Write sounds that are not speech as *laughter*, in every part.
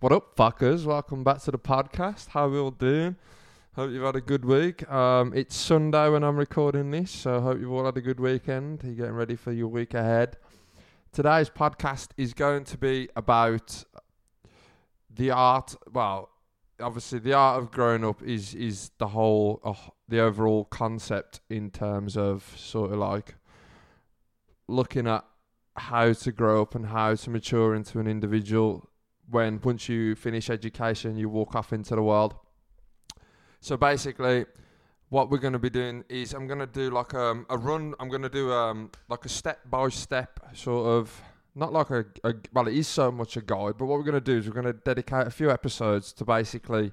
What up, fuckers? Welcome back to the podcast. How are we all doing? Hope you've had a good week. Um, it's Sunday when I'm recording this, so I hope you've all had a good weekend. You're getting ready for your week ahead. Today's podcast is going to be about the art. Well, obviously, the art of growing up is is the whole, uh, the overall concept in terms of sort of like looking at how to grow up and how to mature into an individual when once you finish education, you walk off into the world. So basically, what we're going to be doing is I'm going to do like um, a run. I'm going to do um, like a step by step sort of not like a, a well, it is so much a guide. But what we're going to do is we're going to dedicate a few episodes to basically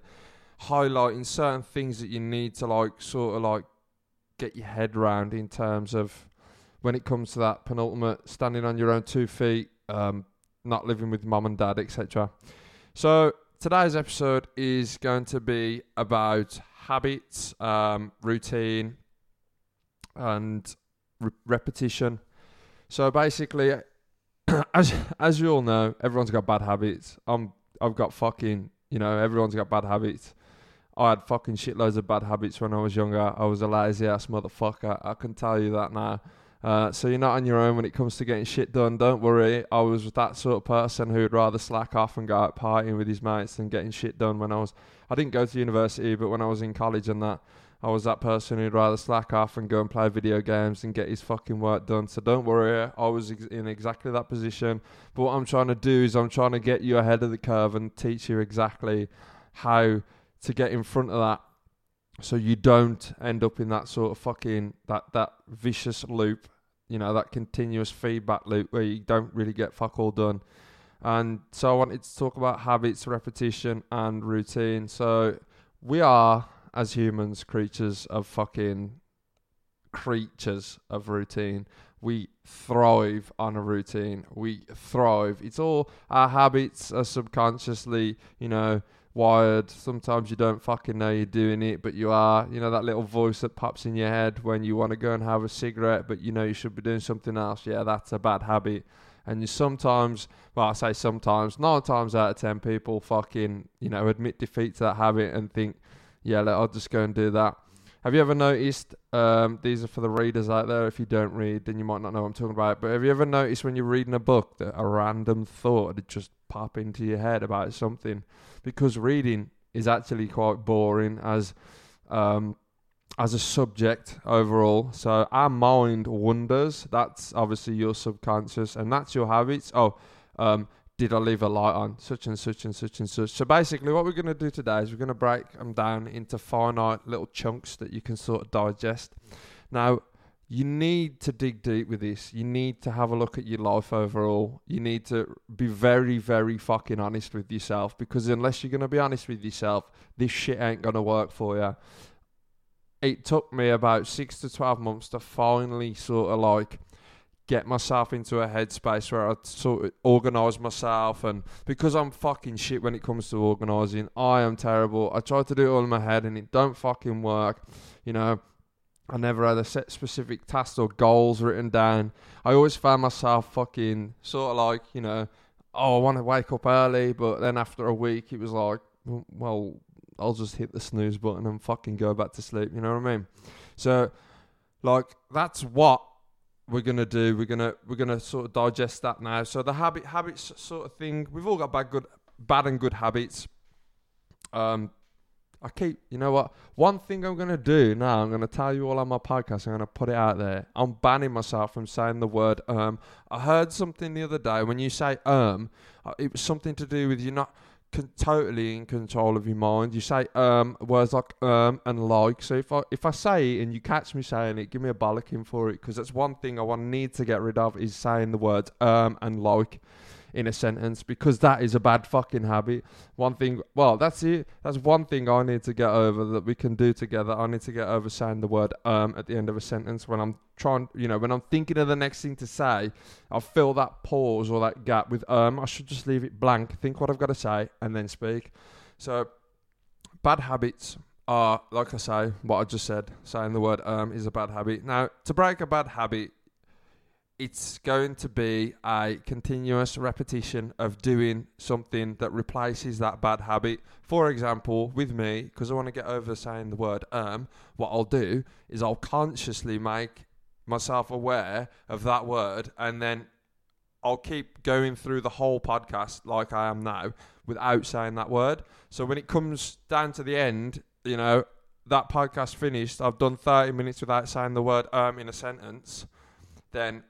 highlighting certain things that you need to like sort of like get your head around in terms of when it comes to that penultimate standing on your own two feet, um, not living with mom and dad, etc. So today's episode is going to be about habits, um, routine, and re- repetition. So basically, *clears throat* as as you all know, everyone's got bad habits. I'm I've got fucking you know everyone's got bad habits. I had fucking shitloads of bad habits when I was younger. I was a lazy ass motherfucker. I can tell you that now. Uh, so you're not on your own when it comes to getting shit done. Don't worry. I was that sort of person who'd rather slack off and go out partying with his mates than getting shit done when I was. I didn't go to university, but when I was in college and that, I was that person who'd rather slack off and go and play video games and get his fucking work done. So don't worry. I was ex- in exactly that position. But what I'm trying to do is I'm trying to get you ahead of the curve and teach you exactly how to get in front of that so you don't end up in that sort of fucking that that vicious loop you know that continuous feedback loop where you don't really get fuck all done. And so I wanted to talk about habits, repetition, and routine. So we are, as humans, creatures of fucking creatures of routine. We thrive on a routine. We thrive. It's all our habits are subconsciously, you know, wired. Sometimes you don't fucking know you're doing it, but you are. You know that little voice that pops in your head when you want to go and have a cigarette, but you know you should be doing something else. Yeah, that's a bad habit. And you sometimes, well, I say sometimes, nine times out of ten, people fucking, you know, admit defeat to that habit and think, yeah, I'll just go and do that. Have you ever noticed? Um, these are for the readers out there. If you don't read, then you might not know what I'm talking about. But have you ever noticed when you're reading a book that a random thought just pop into your head about something? Because reading is actually quite boring as um, as a subject overall. So our mind wonders. That's obviously your subconscious, and that's your habits. Oh, um, did I leave a light on such and such and such and such? So basically, what we're going to do today is we're going to break them down into finite little chunks that you can sort of digest. Now, you need to dig deep with this. You need to have a look at your life overall. You need to be very, very fucking honest with yourself because unless you're going to be honest with yourself, this shit ain't going to work for you. It took me about six to 12 months to finally sort of like get myself into a headspace where I sort of organise myself and because I'm fucking shit when it comes to organising, I am terrible. I try to do it all in my head and it don't fucking work. You know, I never had a set specific tasks or goals written down. I always found myself fucking sort of like, you know, oh, I want to wake up early, but then after a week it was like, well, I'll just hit the snooze button and fucking go back to sleep. You know what I mean? So, like, that's what we're gonna do. We're gonna we're gonna sort of digest that now. So the habit habits sort of thing. We've all got bad good bad and good habits. Um, I keep you know what one thing I'm gonna do now. I'm gonna tell you all on my podcast. I'm gonna put it out there. I'm banning myself from saying the word um. I heard something the other day when you say um, uh, it was something to do with you're not con- totally in control of your mind. You say um words like um and like. So if I if I say it and you catch me saying it, give me a bollocking for it because that's one thing I want to need to get rid of is saying the words um and like in a sentence because that is a bad fucking habit. One thing, well, that's it. That's one thing I need to get over that we can do together. I need to get over saying the word um at the end of a sentence when I'm trying, you know, when I'm thinking of the next thing to say. I'll fill that pause or that gap with um. I should just leave it blank, think what I've got to say, and then speak. So, bad habits are, like I say, what I just said, saying the word um is a bad habit. Now, to break a bad habit, it's going to be a continuous repetition of doing something that replaces that bad habit. For example, with me, because I want to get over saying the word um, what I'll do is I'll consciously make myself aware of that word and then I'll keep going through the whole podcast like I am now without saying that word. So when it comes down to the end, you know, that podcast finished, I've done 30 minutes without saying the word um in a sentence, then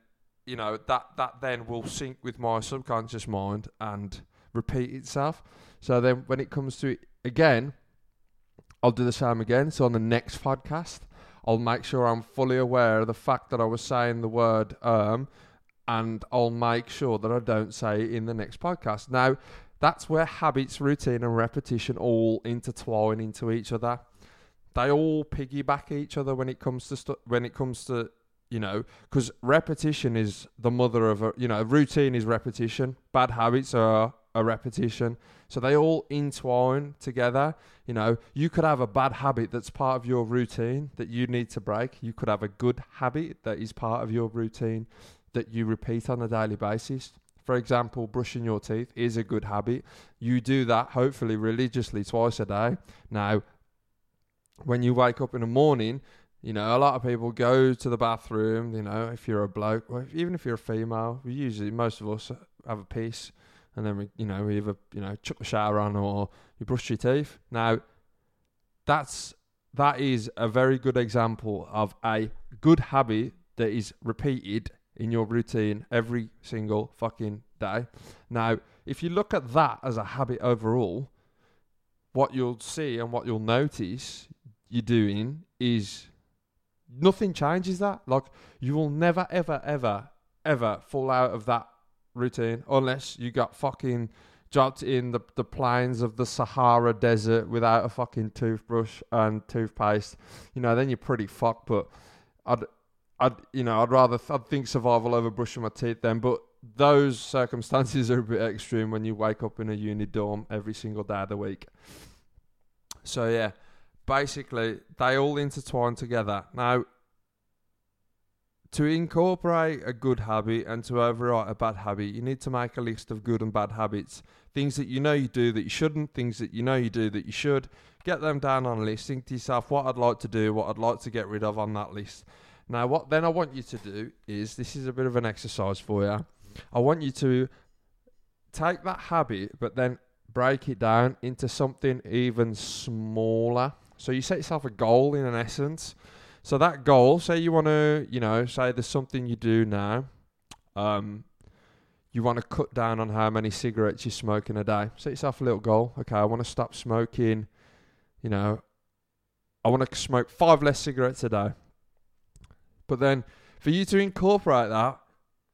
you know that that then will sync with my subconscious mind and repeat itself. So then when it comes to it again, I'll do the same again. So on the next podcast, I'll make sure I'm fully aware of the fact that I was saying the word um and I'll make sure that I don't say it in the next podcast. Now, that's where habits, routine, and repetition all intertwine into each other. They all piggyback each other when it comes to stu- when it comes to you know because repetition is the mother of a you know routine is repetition. Bad habits are a repetition, so they all entwine together. You know, you could have a bad habit that's part of your routine that you need to break. You could have a good habit that is part of your routine that you repeat on a daily basis. For example, brushing your teeth is a good habit. You do that hopefully religiously twice a day. Now, when you wake up in the morning, you know, a lot of people go to the bathroom, you know, if you're a bloke, or if, even if you're a female, we usually, most of us have a piece and then we, you know, we either, you know, chuck the shower on or you brush your teeth. Now, that's, that is a very good example of a good habit that is repeated in your routine every single fucking day. Now, if you look at that as a habit overall, what you'll see and what you'll notice you're doing is nothing changes that. Like, you will never, ever, ever, ever fall out of that routine unless you got fucking dropped in the, the plains of the Sahara Desert without a fucking toothbrush and toothpaste. You know, then you're pretty fucked. But I'd I'd you know I'd rather th- I'd think survival over brushing my teeth then, but those circumstances *laughs* are a bit extreme when you wake up in a uni dorm every single day of the week. So yeah, basically they all intertwine together. Now, to incorporate a good habit and to overwrite a bad habit, you need to make a list of good and bad habits. Things that you know you do that you shouldn't, things that you know you do that you should. Get them down on a list. Think to yourself what I'd like to do, what I'd like to get rid of on that list. Now, what then I want you to do is this is a bit of an exercise for you. I want you to take that habit, but then break it down into something even smaller. So you set yourself a goal in an essence. So that goal, say you want to, you know, say there's something you do now. Um, you want to cut down on how many cigarettes you smoke in a day. Set yourself a little goal. Okay, I want to stop smoking. You know, I want to smoke five less cigarettes a day. But then for you to incorporate that,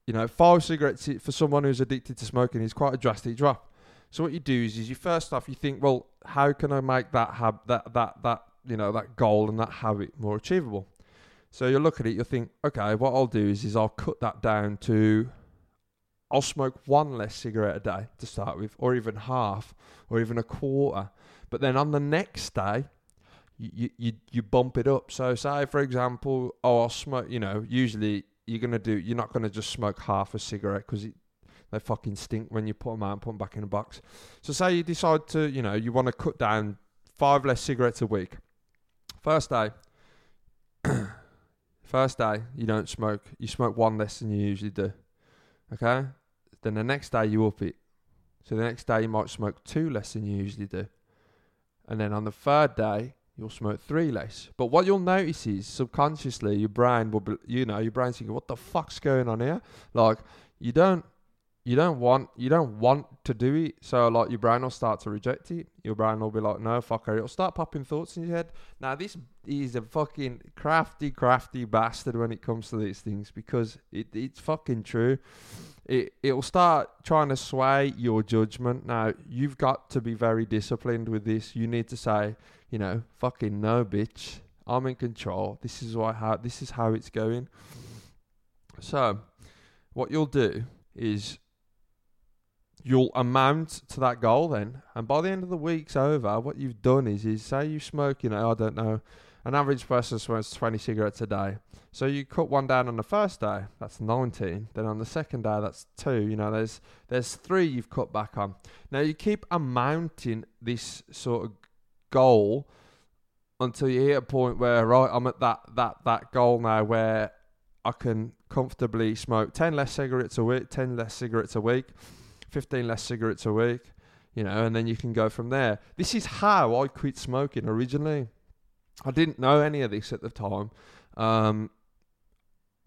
you know, five cigarettes for someone who's addicted to smoking is quite a drastic drop. So what you do is, is you first off you think, well, how can I make that have that that that you know that goal and that habit more achievable? So you look at it, you think, okay, what I'll do is is I'll cut that down to I'll smoke one less cigarette a day to start with, or even half, or even a quarter. But then on the next day, you, you you bump it up. So say for example, oh I'll smoke. You know, usually you're gonna do. You're not gonna just smoke half a cigarette because they fucking stink when you put them out and put them back in a box. So say you decide to, you know, you want to cut down five less cigarettes a week. First day, *coughs* first day you don't smoke. You smoke one less than you usually do. Okay. Then the next day you up it. So the next day you might smoke two less than you usually do. And then on the third day, you'll smoke three less. But what you'll notice is subconsciously your brain will, be, you know, your brain's thinking, "What the fuck's going on here?" Like you don't, you don't want, you don't want to do it. So like your brain will start to reject it. Your brain will be like, "No, fuck her." It'll start popping thoughts in your head. Now this is a fucking crafty, crafty bastard when it comes to these things because it, it's fucking true. It it'll start trying to sway your judgment. Now you've got to be very disciplined with this. You need to say you know, fucking no, bitch. I'm in control. This is why how this is how it's going. So, what you'll do is you'll amount to that goal then, and by the end of the week's over, what you've done is is say you smoke, you know, I don't know, An average person smokes 20 cigarettes a day. So you cut one down on the first day, that's 19. Then on the second day, that's two. You know, there's there's three you've cut back on. Now you keep amounting this sort of goal until you hit a point where right, I'm at that that that goal now where I can comfortably smoke 10 less cigarettes a week, 10 less cigarettes a week, 15 less cigarettes a week, you know, and then you can go from there. This is how I quit smoking originally. I didn't know any of this at the time. Um,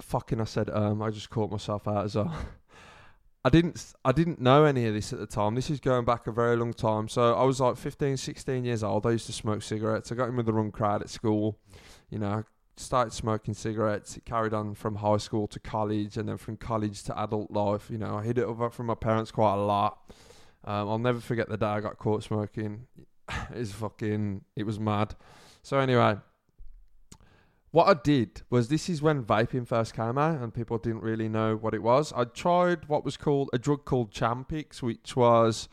fucking, I said, um, I just caught myself out as well. *laughs* I didn't I didn't know any of this at the time. This is going back a very long time. So I was like 15, 16 years old. I used to smoke cigarettes. I got in with the wrong crowd at school. You know, started smoking cigarettes. It carried on from high school to college and then from college to adult life. You know, I hid it over from my parents quite a lot. Um, I'll never forget the day I got caught smoking. *laughs* it's fucking, it was mad. So anyway, what I did was this is when vaping first came out and people didn't really know what it was. I tried what was called a drug called Champix, which was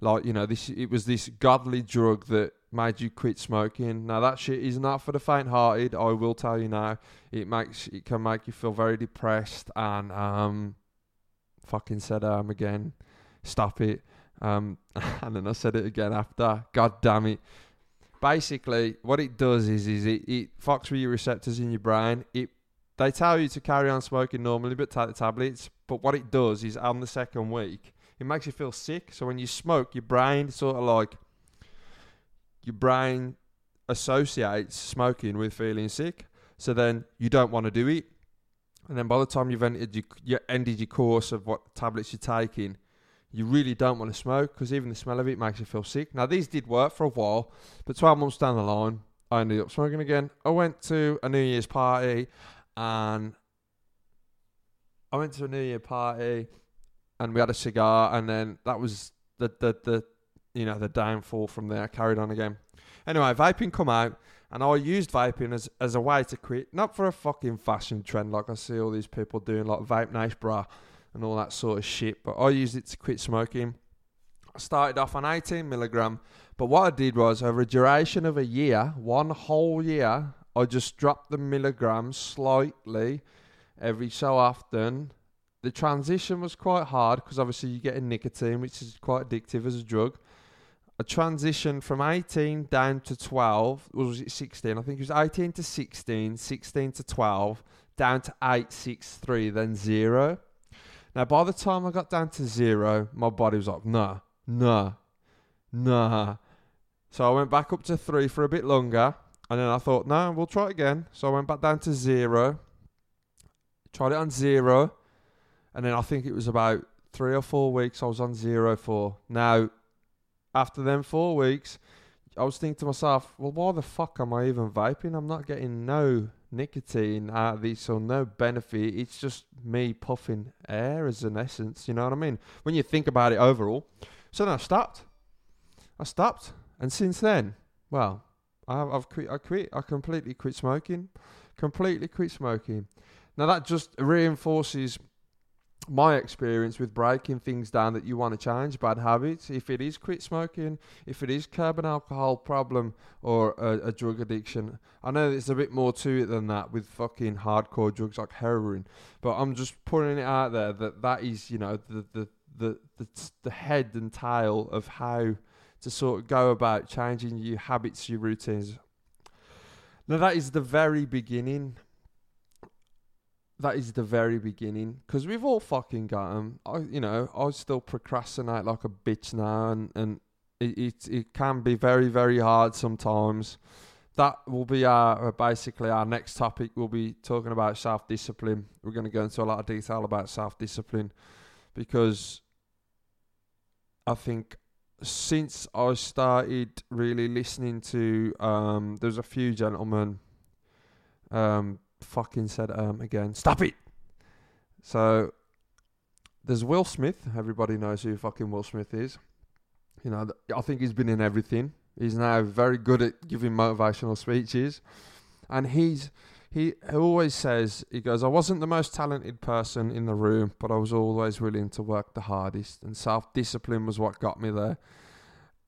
like you know this it was this godly drug that made you quit smoking. Now that shit is not for the faint-hearted. I will tell you now. It makes it can make you feel very depressed and um, fucking said um again, stop it. Um, *laughs* and then I said it again after. God damn it basically what it does is is it, it fucks with your receptors in your brain. It they tell you to carry on smoking normally, but take the tablets. But what it does is on the second week, it makes you feel sick. So when you smoke, your brain sort of like your brain associates smoking with feeling sick. So then you don't want to do it. And then by the time you've ended your, you ended your course of what tablets you're taking, you really don't want to smoke because even the smell of it makes you feel sick. Now, these did work for a while, but 12 months down the line, I ended up smoking again. I went to a New Year's party and I went to a New Year party and we had a cigar, and then that was the, the, the you know, the downfall from there. Carried on again. Anyway, vaping come out, and I used vaping as, as a way to quit, not for a fucking fashion trend like I see all these people doing, like vape nice bra and all that sort of shit. But I used it to quit smoking. I started off on 18 milligram, but what I did was over a duration of a year, one whole year, I just dropped the milligrams slightly every so often. The transition was quite hard because obviously you get a nicotine, which is quite addictive as a drug. A transition from 18 down to 12, was it 16? I think it was 18 to 16, 16 to 12, down to 8, 6, 3, then 0. Now, by the time I got down to zero, my body was like, nah, nah, nah. So I went back up to three for a bit longer. And then I thought, no, we'll try again. So I went back down to zero. Tried it on zero. And then I think it was about three or four weeks I was on zero for. Now, after them four weeks, I was thinking to myself, well, why the fuck am I even vaping? I'm not getting no nicotine out of these, so no benefit. It's just me puffing air as an essence. You know what I mean? When you think about it overall. So then I stopped. I stopped, and since then, well, I've, I've quit. I quit. I completely quit smoking. Completely quit smoking. Now that just reinforces my experience with breaking things down that you want to change bad habits if it is quit smoking if it is curb an alcohol problem or a, a, drug addiction i know there's a bit more to it than that with fucking hardcore drugs like heroin but i'm just putting it out there that that is you know the the the the, the head and tail of how to sort of go about changing your habits your routines. Now that is the very beginning that is the very beginning because we've all fucking got them. I, you know, I still procrastinate like a bitch now, and and it it, it can be very very hard sometimes. That will be our uh, basically our next topic. We'll be talking about self discipline. We're going to go into a lot of detail about self discipline because I think since I started really listening to um, there's a few gentlemen um, fucking said um again. Stop it. So there's Will Smith. Everybody knows who fucking Will Smith is. You know, I think he's been in everything. He's now very good at giving motivational speeches, and he's he always says he goes, "I wasn't the most talented person in the room, but I was always willing to work the hardest, and self discipline was what got me there."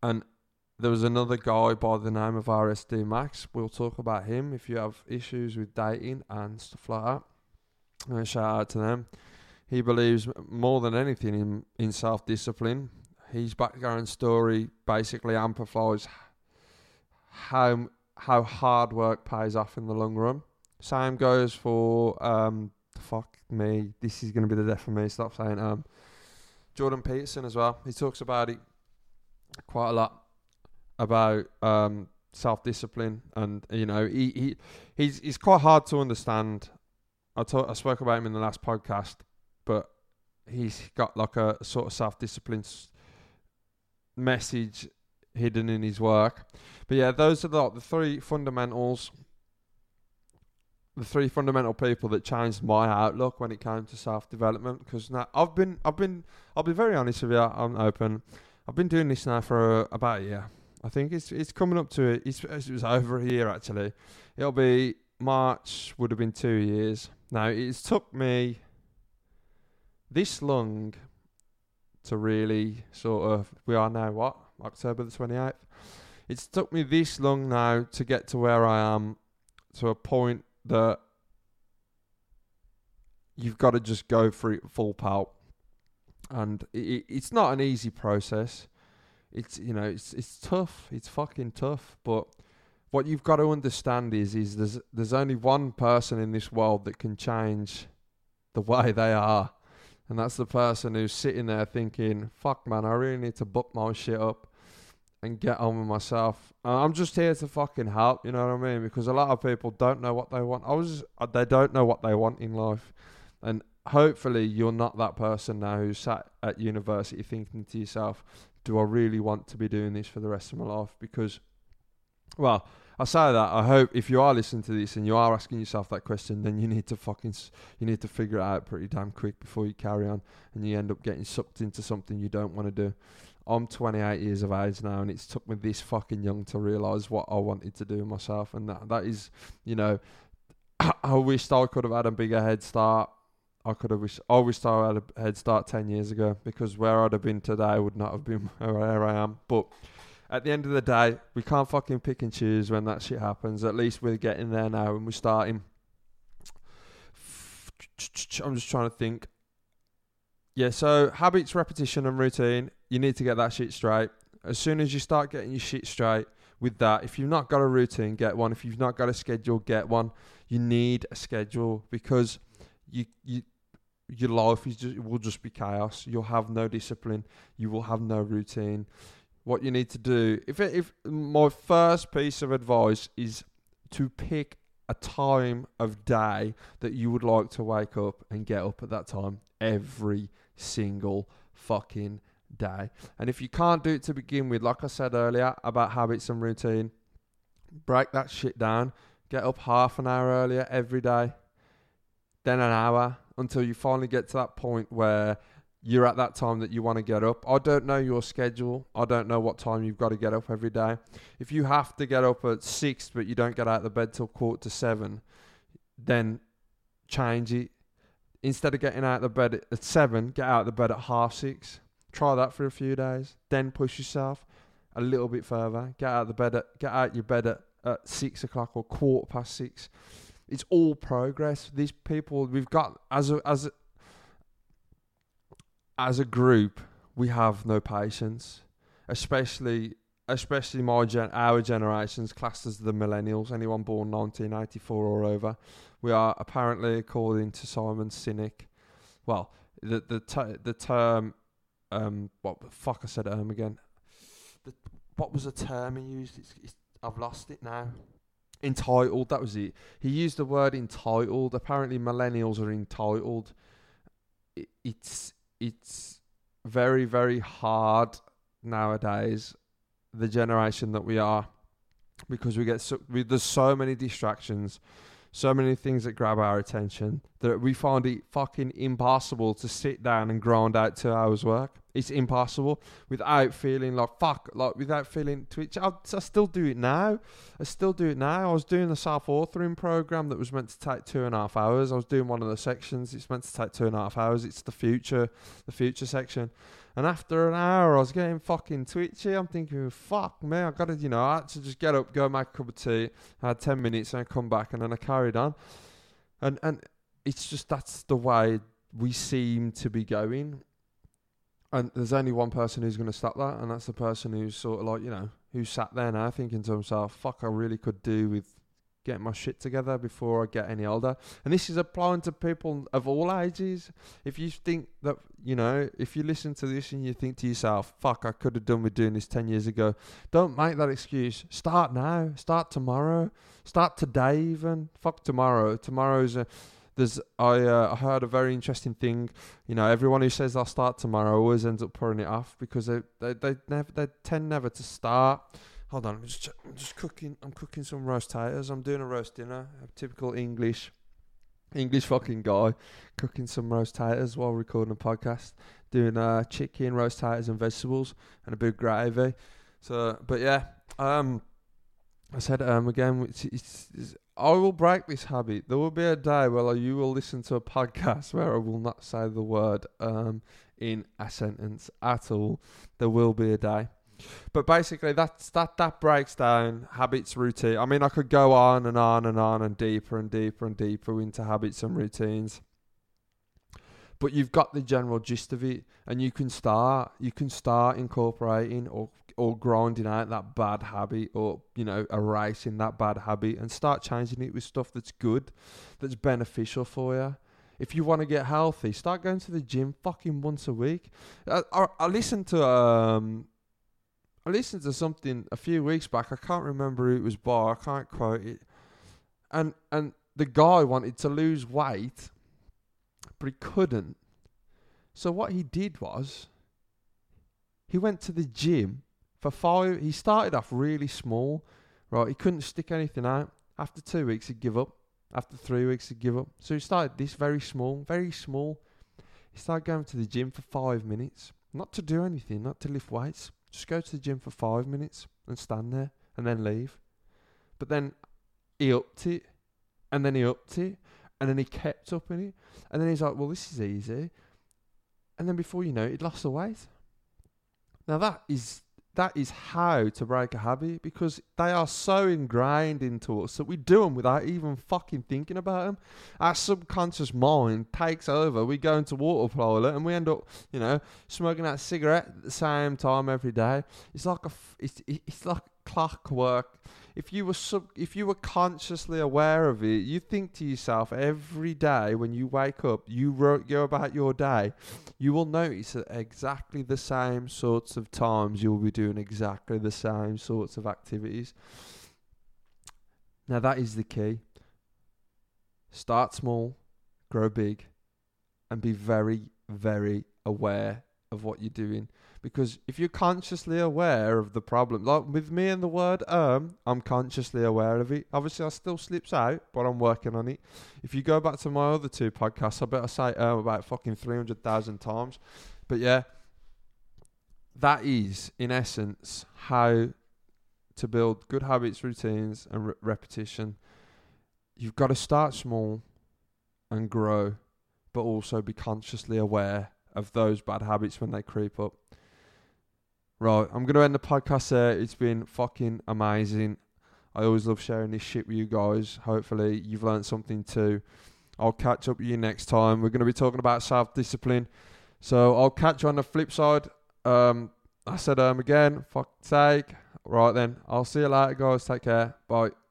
And there was another guy by the name of RSD Max. We'll talk about him if you have issues with dating and stuff like that. And shout out to them. He believes more than anything in, in self discipline. His background story basically amplifies how how hard work pays off in the long run. Same goes for um fuck me. This is gonna be the death of me. Stop saying um Jordan Peterson as well. He talks about it quite a lot about um self discipline and you know he, he he's he's quite hard to understand. I talk, I spoke about him in the last podcast, but he's got like a sort of self discipline message hidden in his work. But yeah, those are the, the three fundamentals. The three fundamental people that changed my outlook when it came to self development. Because now I've been, I've been, I'll be very honest with you. I'm open. I've been doing this now for uh, about a year. I think it's it's coming up to it. It's, it was over a year actually. It'll be March. Would have been two years. Now it's took me this long to really sort of. We are now what October the twenty eighth. It's took me this long now to get to where I am, to a point that you've got to just go for it full pelt, and it, it's not an easy process. It's you know it's it's tough. It's fucking tough, but what you've got to understand is is there's there's only one person in this world that can change the way they are. And that's the person who's sitting there thinking, fuck man, I really need to book my shit up and get on with myself. I'm just here to fucking help, you know what I mean? Because a lot of people don't know what they want. I was uh, they don't know what they want in life. And hopefully you're not that person now who's sat at university thinking to yourself, do I really want to be doing this for the rest of my life? Because well, I say that. I hope if you are listening to this and you are asking yourself that question, then you need to fucking you need to figure it out pretty damn quick before you carry on and you end up getting sucked into something you don't want to do. I'm 28 years of age now, and it's took me this fucking young to realise what I wanted to do myself, and that that is, you know, *coughs* I wished I could have had a bigger head start. I could have wished I wished I had a head start 10 years ago because where I'd have been today would not have been *laughs* where I am. But at the end of the day, we can't fucking pick and choose when that shit happens. At least we're getting there now and we're starting. I'm just trying to think. Yeah, so habits, repetition, and routine. You need to get that shit straight. As soon as you start getting your shit straight with that, if you've not got a routine, get one. If you've not got a schedule, get one. You need a schedule because you you your life is just will just be chaos. You'll have no discipline. You will have no routine what you need to do. If it, if my first piece of advice is to pick a time of day that you would like to wake up and get up at that time every single fucking day. And if you can't do it to begin with, like I said earlier about habits and routine, break that shit down. Get up half an hour earlier every day, then an hour until you finally get to that point where you're at that time that you want to get up. I don't know your schedule. I don't know what time you've got to get up every day. If you have to get up at six but you don't get out of the bed till quarter to seven, then change it. Instead of getting out of the bed at seven, get out of the bed at half six. Try that for a few days. Then push yourself a little bit further. Get out of the bed at get out your bed at, at six o'clock or quarter past six. It's all progress. These people we've got as a, as a, as a group, we have no patience, especially especially my gen, our generations, classed as the millennials, anyone born 1984 or over. We are apparently, according to Simon Sinek, well, the the ter- the term, um, what fuck I said um again. The, what was the term he used? It's, it's, I've lost it now. Entitled, that was it. He used the word entitled. Apparently, millennials are entitled. It's it's very very hard nowadays the generation that we are because we get so, we, there's so many distractions so many things that grab our attention that we find it fucking impossible to sit down and grind out two hours work. It's impossible without feeling like fuck, like without feeling twitch. I, I still do it now. I still do it now. I was doing a self authoring program that was meant to take two and a half hours. I was doing one of the sections. It's meant to take two and a half hours. It's the future, the future section, And after an hour, I was getting fucking twitchy. I'm thinking, fuck, man, I gotta, you know, I had to just get up, go make a cup of tea. I had 10 minutes and I come back and then I carried on. And, and it's just that's the way we seem to be going. And there's only one person who's going to stop that, and that's the person who's sort of like, you know, who sat there now thinking to himself, fuck, I really could do with getting my shit together before I get any older. And this is applying to people of all ages. If you think that, you know, if you listen to this and you think to yourself, fuck, I could have done with doing this 10 years ago, don't make that excuse. Start now. Start tomorrow. Start today, even. Fuck tomorrow. Tomorrow's a there's I uh, I heard a very interesting thing. You know, everyone who says I'll start tomorrow always ends up putting it off because they they they never they tend never to start. Hold on, I'm just I'm just cooking. I'm cooking some roast taters. I'm doing a roast dinner, a typical English English fucking guy cooking some roast taters while recording a podcast, doing uh chicken, roast taters, and vegetables, and a big gravy. So, but yeah, um, I said um again, I will break this habit. There will be a day where you will listen to a podcast *laughs* where I will not say the word um in a sentence at all. There will be a day. But basically that's that that breaks down habits routine. I mean I could go on and on and on and deeper and deeper and deeper into habits and routines. But you've got the general gist of it and you can start you can start incorporating or or grinding out that bad habit or you know erasing that bad habit and start changing it with stuff that's good that's beneficial for you if you want to get healthy start going to the gym fucking once a week i, I, I listened to um i listened to something a few weeks back i can't remember who it was by i can't quote it and and the guy wanted to lose weight but he couldn't so what he did was he went to the gym for five. He started off really small, right? He couldn't stick anything out. After two weeks, he'd give up. After three weeks, he'd give up. So he started this very small, very small. He started going to the gym for five minutes, not to do anything, not to lift weights. Just go to the gym for five minutes and stand there and then leave. But then he upped it, and then he upped it, and then he kept upping it, and then he's like, "Well, this is easy." And then before you know it, he'd lost the weight. Now that is that is how to break a habit because they are so ingrained into us that we do them without even fucking thinking about them. Our subconscious mind takes over. We go into autopilot and we end up, you know, smoking that cigarette at the same time every day. It's like a, it's, it's like clockwork if you were sub, if you were consciously aware of it, you think to yourself every day when you wake up, you go about your day, you will notice exactly the same sorts of times you'll be doing exactly the same sorts of activities. Now that is the key. Start small, grow big, and be very, very aware of what you're doing. Because if you're consciously aware of the problem, like with me and the word um, I'm consciously aware of it. Obviously, I still slips out, but I'm working on it. If you go back to my other two podcasts, I bet I say um about fucking 300,000 times. But yeah, that is, in essence, how to build good habits, routines, and re- repetition. You've got to start small and grow, but also be consciously aware of those bad habits when they creep up. Right, I'm to end the podcast there. It's been fucking amazing. I always love sharing this shit with you guys. Hopefully, you've learned something too. I'll catch up with you next time. We're to be talking about self discipline. So I'll catch you on the flip side. Um, I said um again, fuck sake. Right then, I'll see you later, guys. Take care. Bye.